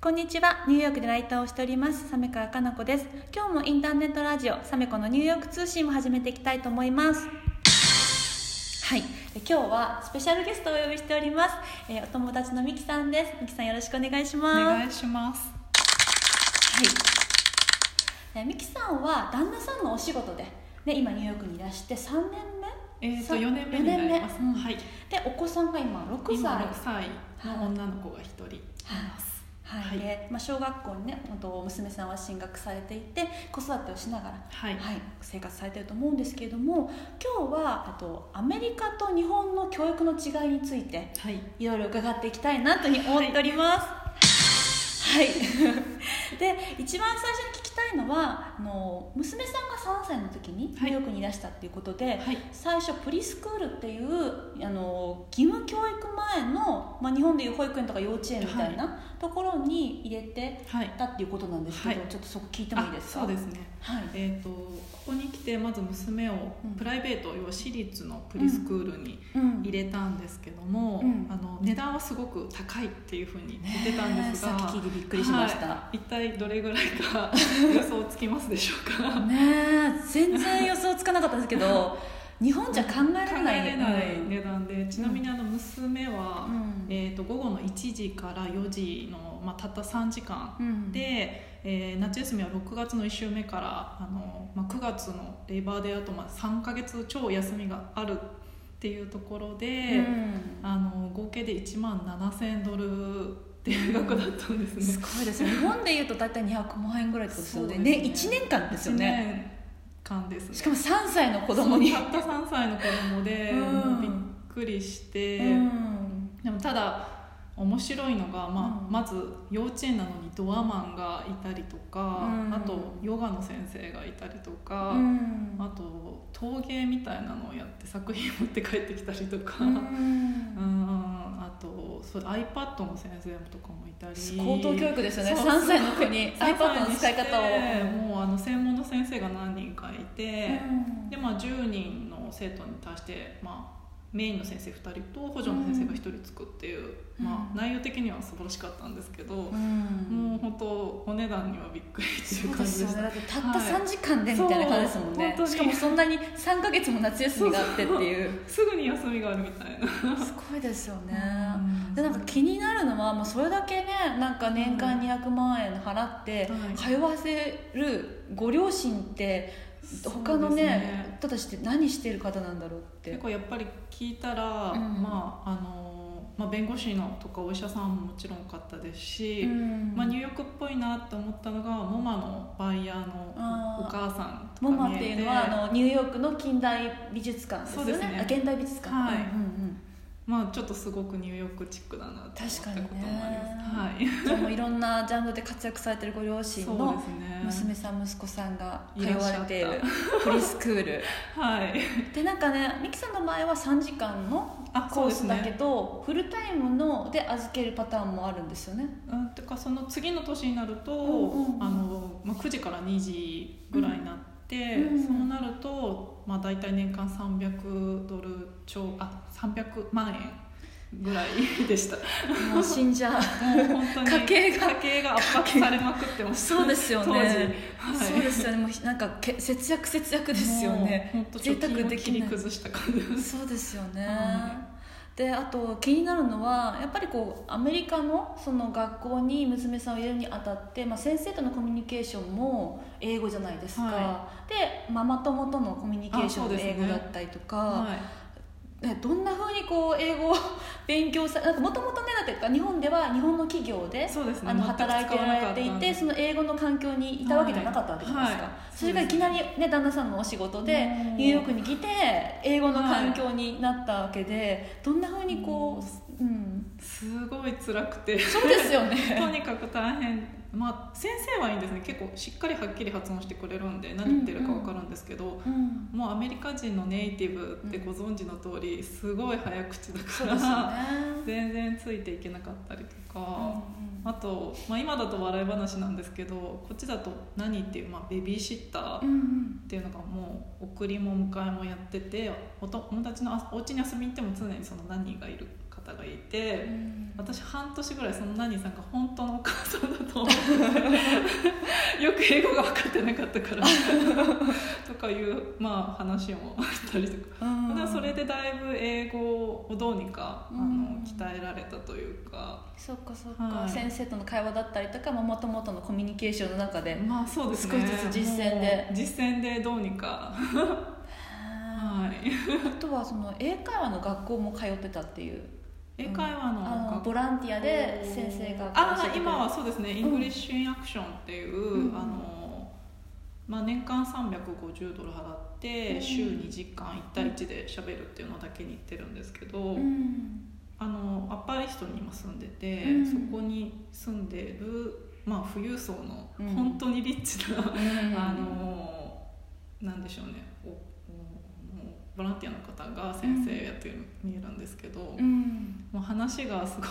こんにちは。ニューヨークでライターをしております。サメカかな子です。今日もインターネットラジオサメコのニューヨーク通信を始めていきたいと思います。はい。今日はスペシャルゲストをお呼びしております、えー、お友達のミキさんです。ミキさんよろしくお願いします。お願いします。はい、えー、ミキさんは旦那さんのお仕事で、ね、今ニューヨークにいらして3年目？えーと、4年目になります、うん、はい、でお子さんが今6歳。今6歳の女の子が1人います、はいはい、でまあ、小学校にねと娘さんは進学されていて子育てをしながら、はい、はい、生活されてると思うんですけれども今日はとアメリカと日本の教育の違いについて、はい、いろいろ伺っていきたいなというふうに思っております。はい、はい、で一番最初に聞きたいのはあの娘さんが3歳の時にニューヨークにいらしたっていうことで、はい、最初プリスクールっていうあの義務教育前の、まあ、日本でいう保育園とか幼稚園みたいなところに入れてたっていうことなんですけど、はい、ちょっとそこ聞いてもいいですか？そうですね、はい。えーと、ここに来てまず娘をプライベート、うん、要は私立のプリスクールに入れたんですけども、うん、あの値段はすごく高いっていうふうに言ってたんですが、さっき聞いてびっくりしました、はい、一体どれぐらいか予想つきますでしょうか。ね全然予想つかなかったんですけど 日本じゃ考えられない,、値段でちなみにあの娘は、うん、えー、と午後の1時から4時の、まあ、たった3時間で、うん、えー、夏休みは6月の1週目からあの、まあ、9月のレイバーデーあとまあ3か月超休みがあるっていうところで、うん、あの合計で1万7000ドルっていう額だったんですね、すごいですね。日本でいうと大体200万円ぐらいってことですよね。ね。1年間ですよね。間です、ね、しかも3歳の子供に。たった3歳の子供で、うん、びっくりして、うん、でもただ面白いのが、まあ、うん、まず幼稚園なのにドアマンがいたりとか、あとヨガの先生がいたりとか、あと陶芸みたいなのをやって作品持って帰ってきたりとか、うん。とそう iPad の先生とかもいたり。高等教育ですよね3歳の子に iPad の使い方を。もうあの専門の先生が何人かいて、うん、でまあ10人の生徒に対して、まあ、メインの先生2人と補助の先生が1人つくっていう、うん、まあ、内容的には素晴らしかったんですけど、うん、もう本当お値段にはびっくりっていう感じでした、ね、たった3時間でみたいな感じですもんね、はい、しかもそんなに3か月も夏休みがあってっていう。すぐに休みがあるみたいな。すごいですよね、うん、でなんか気になるのはもうそれだけねなんか年間200万円払って通わせるご両親って他のねね。人たちって何してる方なんだろうって。結構やっぱり聞いたら、うん、まああのまあ、弁護士のとかお医者さんももちろん多かったですし、うん、まあ、ニューヨークっぽいなって思ったのがモマのバイヤーのお母さんとかモマっていうのはあのニューヨークの近代美術館ですよね。そうですね。現代美術館。はい、うんうんまあちょっとすごくニューヨークチックだなって思ったこともあります、はい、もいろんなジャンルで活躍されてるご両親の娘さん息子さんが通われているフリースクール。はい。でなんかねミキさんの前は3時間のコースだけど、ね、フルタイムので預けるパターンもあるんですよね。うんてかその次の年になると、うんうん、あのまあ、9時から2時ぐらいになって、うん、そうなるとまあ、大体年間300ドル超あ300万円ぐらいでした。もう死んじゃう。もう本当に家計が。家計が圧迫されまくってましたそうですよね、はい、そうですよね。もうなんかけ節約節約ですよね。本当贅沢できない崩した感じそうですよね、はいであと気になるのはやっぱりこうアメリカのその学校に娘さんを入れるにあたって、まあ、先生とのコミュニケーションも英語じゃないですか、はい、でママ友とのコミュニケーションも英語だったりとか、どんなふうにこう英語を勉強さもともとねだって日本では日本の企業で、ね、あの働いてられていてその英語の環境にいたわけじゃなかったわけじゃないですか、はい。はい、それがいきなり、ね、旦那さんのお仕事でニューヨークに来て英語の環境になったわけで、どんなふうにこう、うん、すごい辛くて。そうですよね。とにかく大変まあ、先生はいいんですね。結構しっかりはっきり発音してくれるんで何言ってるか分かるんですけど、うん。うん、もうアメリカ人のネイティブってご存知の通りすごい早口だから、ね、全然ついていけなかったりとか、うんうん、あと、まあ、今だと笑い話なんですけどこっちだと何っていう、まあ、ベビーシッターっていうのがもう送りも迎えもやっててお友達のお家に遊びに行っても常にその何人がいる方がいて、うん、私半年ぐらいそのナニーさんが本当のお母さんだと思って よく英語が分かってなかったから とかいう、まあ、話もあったりとか、うん、それでだいぶ英語をどうにか、あの鍛えられたというか。そっかそっか、はい、先生との会話だったりとかもともとのコミュニケーションの中で、まあそうですね、少しずつ実践で。実践でどうにか。はい、あとはその英会話の学校も通ってたっていう英会話の,、のボランティアで先生があ今はそうですね English in Action っていう、うん、あのまあ、年間350ドル払って週2時間1対1でしゃべるっていうのだけに行ってるんですけど、うん、あのアッパーリストに今住んでて、うん、そこに住んでる、まあ、富裕層の本当にリッチな、あのなんでしょうねボランティアの方が先生やってる見えるんですけど、うん、もう話がすごく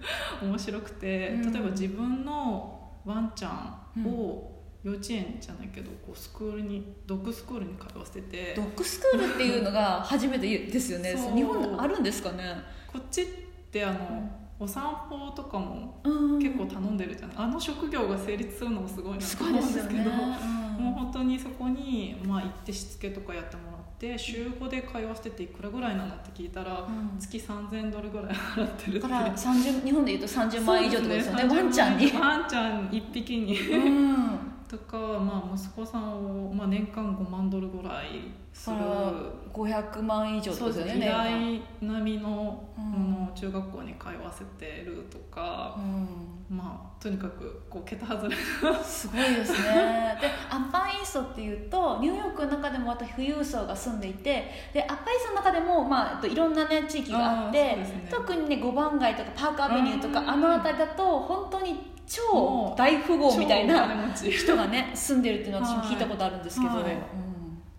面白くて、うん、例えば自分のワンちゃんを幼稚園じゃないけどこうスクールにドッグスクールに通わせててドッグスクールっていうのが初めてですよね。日本であるんですかね。こっちってあの、お散歩とかも結構頼んでるじゃない、あの職業が成立するのもすごいなと思うんですけど、ね。うん、もう本当にそこに、まあ、行ってしつけとかやってもらって週5で通わせてていくらぐらいなのって聞いたら、うん、月3000ドルぐらい払ってるって。だから日本でいうと30万円以上ってことですよね。ワンちゃんに。ワンちゃん1匹に、うんとか、まあ、息子さんを、まあ、年間5万ドルぐらいする。500万以上ですよね時代並みの,、うん、中学校に通わせてるとか、うん、まあとにかくこう桁外れすごいですね。でアッパーイーストっていうとニューヨークの中でもまた富裕層が住んでいてでアッパーイーストの中でも、まあ、いろんな、ね、地域があって、ね、特にね5番街とかパークアベニューとかあの辺りだと本当に超大富豪みたいな人がね住んでるっていうのは私も聞いたことあるんですけど、はい。はいうん、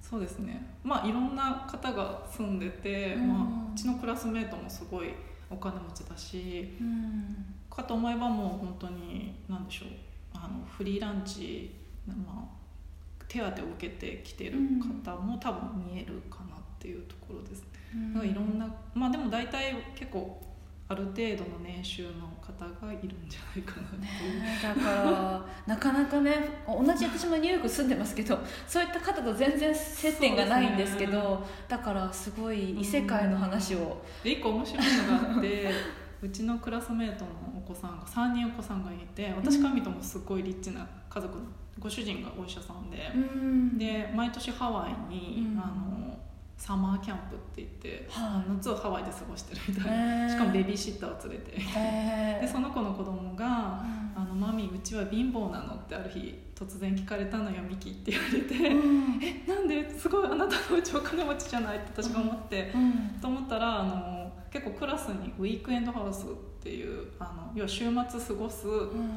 そうですね。まあいろんな方が住んでて、うん、まあ、うちのクラスメートもすごいお金持ちだし、うん、かと思えばもう本当に何でしょう。あのフリーランチ、まあ、手当を受けてきてる方も多分見えるかなっていうところです、うん、いろんなまあでも大体結構ある程度の年収の方がいるんじゃないかなっていう、ね、だからなかなかね同じ私もニューヨーク住んでますけどそういった方と全然接点がないんですけど、ね、だからすごい異世界の話を。で一個面白いのがあって うちのクラスメートのお子さんが3人お子さんがいて私から見てもすごいリッチな家族ご主人がお医者さんで、うん、で毎年ハワイに、うん、あのサマーキャンプって言って、はあ、夏をハワイで過ごしてるみたいな。しかもベビーシッターを連れて。でその子の子供が、うん、あの「マミーうちは貧乏なの?」ってある日突然聞かれたのよミキって言われて「うん、えなんですごいあなたのうちお金持ちじゃない?」って私が思って、うん、と思ったらあの結構クラスにウィークエンドハウスっていうあの要は週末過ごす、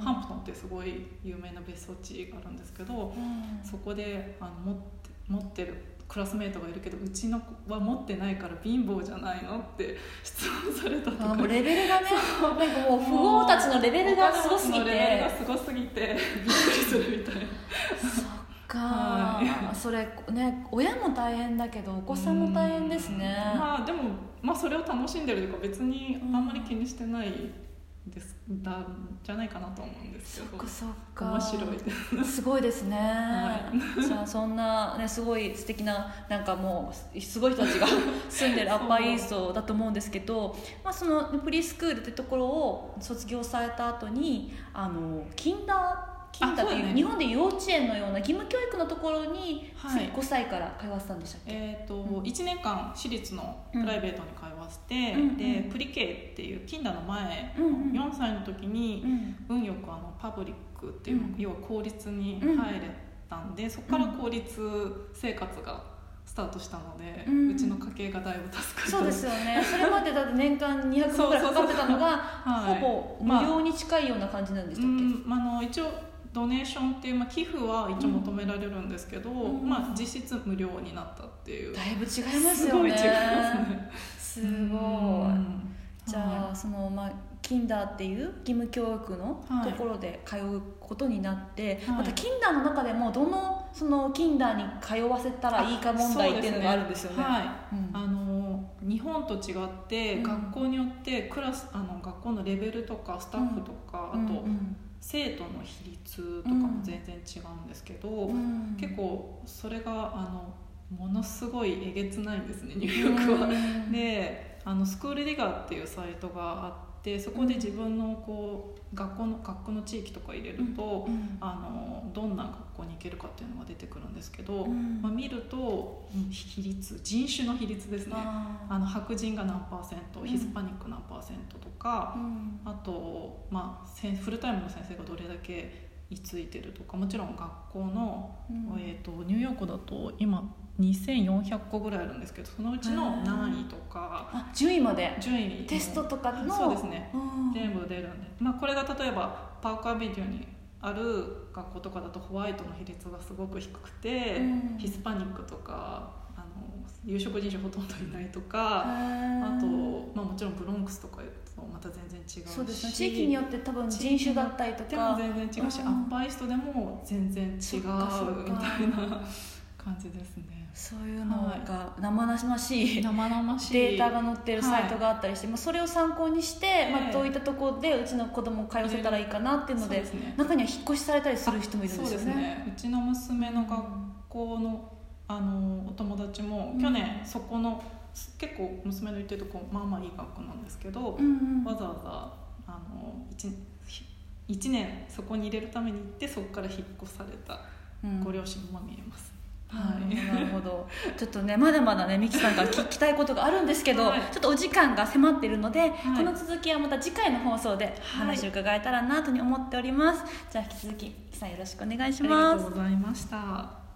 ハンプトンってすごい有名な別荘地があるんですけど、そこであの持って持ってるクラスメートがいるけどうちの子は持ってないから貧乏じゃないの？って 質問されたとか。もうレベルがねなんかもう富豪たちのレベルがすごすぎて。レベルがすごすぎてびっくりするみたいな。そっか、はい、それね親も大変だけどお子さんも大変ですね。まあでも、まあ、それを楽しんでるというか別にあんまり気にしてない、ですだじゃないかなと思うんですけど。そっか面白い。すごいですね、はい、じゃあそんな、ね、すごい素敵ななんかもうすごい人たちが住んでるアッパーイーストだと思うんですけど、まあ、そのプリスクールってところを卒業された後にあのキンダー金太っていう、ね、日本で幼稚園のような義務教育のところに、はい、5歳から通わせたんでしたっけ、えーとうん、1年間私立のプライベートに通わせて、うん、でプリケっていう金田の前、うん、4歳の時に、運よくあのパブリックっていう、要は公立に入れたんで、そこから公立生活がスタートしたので、うん、うちの家計がだいぶ助かるそうですよね。それまでだって年間200万ぐらいかかってたのがほぼ無料に近いような感じなんでしたっけ、まあ、あの一応ドネーションっていう、まあ、寄付は一応求められるんですけど、うん、まあ、実質無料になったっていう。だいぶ違いますよね。すごい。違いますねすごい、うん、じゃあそのまあキンダーっていう義務教育のところで通うことになって、はい、またキンダーの中でもどのそのキンダーに通わせたらいいか問題っていうのがあるんですよね。ね。はい、うん、あの日本と違って、学校によってクラスあの学校のレベルとかスタッフとか、あと、生徒の比率とかも全然違うんですけど、結構それがあのものすごいえげつないんですねニューヨークは。であのスクールディガーっていうサイトがあって。でそこで自分のこう学校の学校の地域とか入れると、うん、あのどんな学校に行けるかっていうのが出てくるんですけど、うん、まあ、見ると比率人種の比率ですね。あの白人が何パーセントヒスパニック何パーセントとか、うん、あと、まあ、フルタイムの先生がどれだけ居ついてるとかもちろん学校の、えーとニューヨークだと今2400個ぐらいあるんですけどそのうちの何位とかあ順位まで？順位テストとかの？そうですね。全部出るんで、まあ、これが例えばパークアビデューにある学校とかだとホワイトの比率がすごく低くて、うん、ヒスパニックとかあの有色人種ほとんどいないとかあと、まあ、もちろんブロンクスとかとまた全然違うし。そうですね。地域によって多分人種だったりとか。でも全然違うし、うん、アッパーイストでも全然違うみたいな感じですね。そういうのが生々しい生々しい。データが載ってるサイトがあったりして、はい、まあ、それを参考にして、まあ、どういったところでうちの子供を通わせたらいいかなっていうので中には引っ越しされたりする人もいるんですよね。うちの娘の学校のあのお友達も去年そこの、結構娘の言ってるとこまあまあいい学校なんですけど、わざわざあの 1, 1年そこに入れるために行ってそこから引っ越されたご両親も見えます。はい、なるほど。ちょっとねまだまだねミキさんから 聞きたいことがあるんですけど、はい、ちょっとお時間が迫っているので、はい、この続きはまた次回の放送で話を伺えたらなとに思っております、じゃあ引き続きミキさんよろしくお願いします。ありがとうございました